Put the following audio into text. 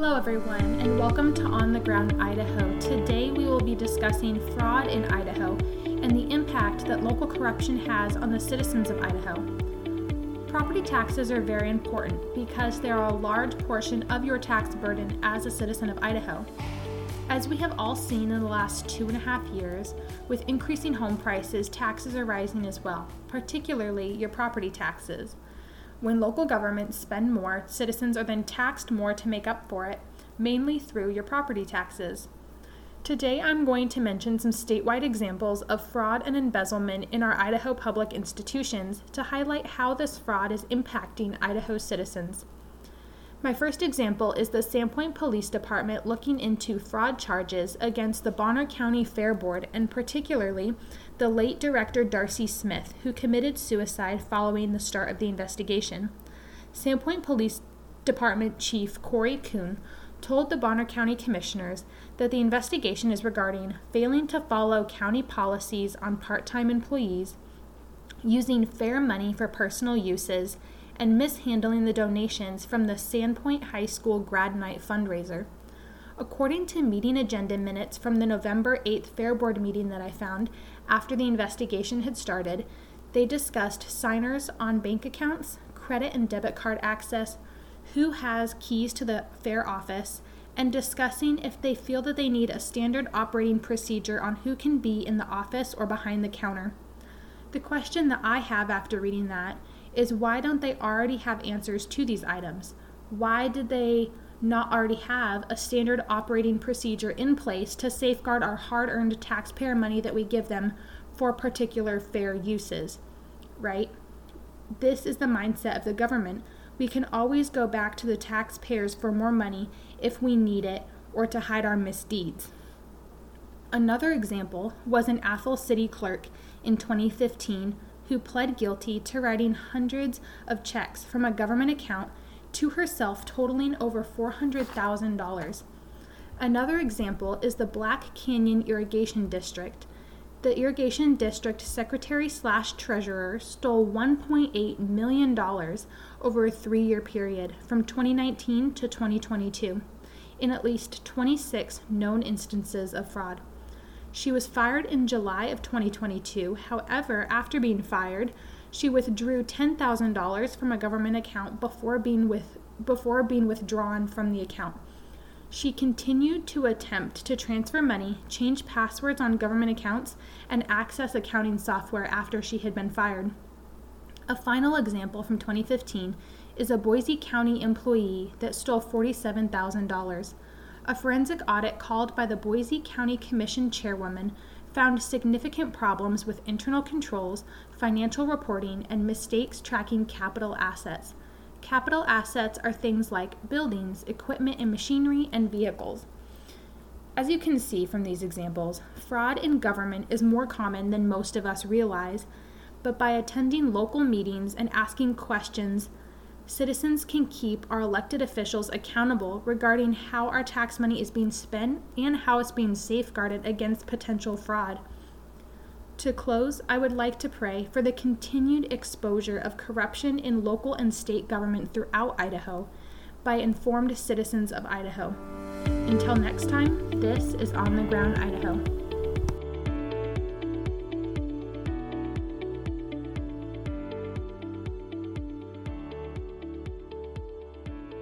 Hello, everyone, and welcome to On the Ground Idaho. Today, we will be discussing fraud in Idaho and the impact that local corruption has on the citizens of Idaho. Property taxes are very important because they are a large portion of your tax burden as a citizen of Idaho. As we have all seen in the last two and a half years, with increasing home prices, taxes are rising as well, particularly your property taxes. When local governments spend more, citizens are then taxed more to make up for it, mainly through your property taxes. Today, I'm going to mention some statewide examples of fraud and embezzlement in our Idaho public institutions to highlight how this fraud is impacting Idaho citizens. My first example is the Sandpoint Police Department looking into fraud charges against the Bonner County Fair Board and particularly the late director Darcy Smith, who committed suicide following the start of the investigation. Sandpoint Police Department Chief Corey Coon told the Bonner County Commissioners that the investigation is regarding failing to follow county policies on part time employees, using fair money for personal uses, and mishandling the donations from the Sandpoint High School Grad Night fundraiser. According to meeting agenda minutes from the November 8th Fair Board meeting that I found after the investigation had started, they discussed signers on bank accounts, credit and debit card access, who has keys to the fair office, and discussing if they feel that they need a standard operating procedure on who can be in the office or behind the counter. The question that I have after reading that is why don't they already have answers to these items? Why did they not already have a standard operating procedure in place to safeguard our hard earned taxpayer money that we give them for particular fair uses? Right? This is the mindset of the government. We can always go back to the taxpayers for more money if we need it or to hide our misdeeds. Another example was an Athol city clerk in 2015 who pled guilty to writing hundreds of checks from a government account to herself totaling over $400,000. Another example is the Black Canyon Irrigation District. The irrigation district secretary slash treasurer stole $1.8 million over a three year period from 2019 to 2022 in at least 26 known instances of fraud. She was fired in July of 2022. However, after being fired, she withdrew $10,000 from a government account before being with before being withdrawn from the account. She continued to attempt to transfer money, change passwords on government accounts, and access accounting software after she had been fired. A final example from 2015 is a Boise County employee that stole $47,000. A forensic audit called by the Boise County Commission chairwoman found significant problems with internal controls, financial reporting, and mistakes tracking capital assets. Capital assets are things like buildings, equipment and machinery, and vehicles. As you can see from these examples, fraud in government is more common than most of us realize, but by attending local meetings and asking questions, citizens can keep our elected officials accountable regarding how our tax money is being spent and how it's being safeguarded against potential fraud. To close, I would like to pray for the continued exposure of corruption in local and state government throughout Idaho by informed citizens of Idaho. Until next time, this is On the Ground Idaho.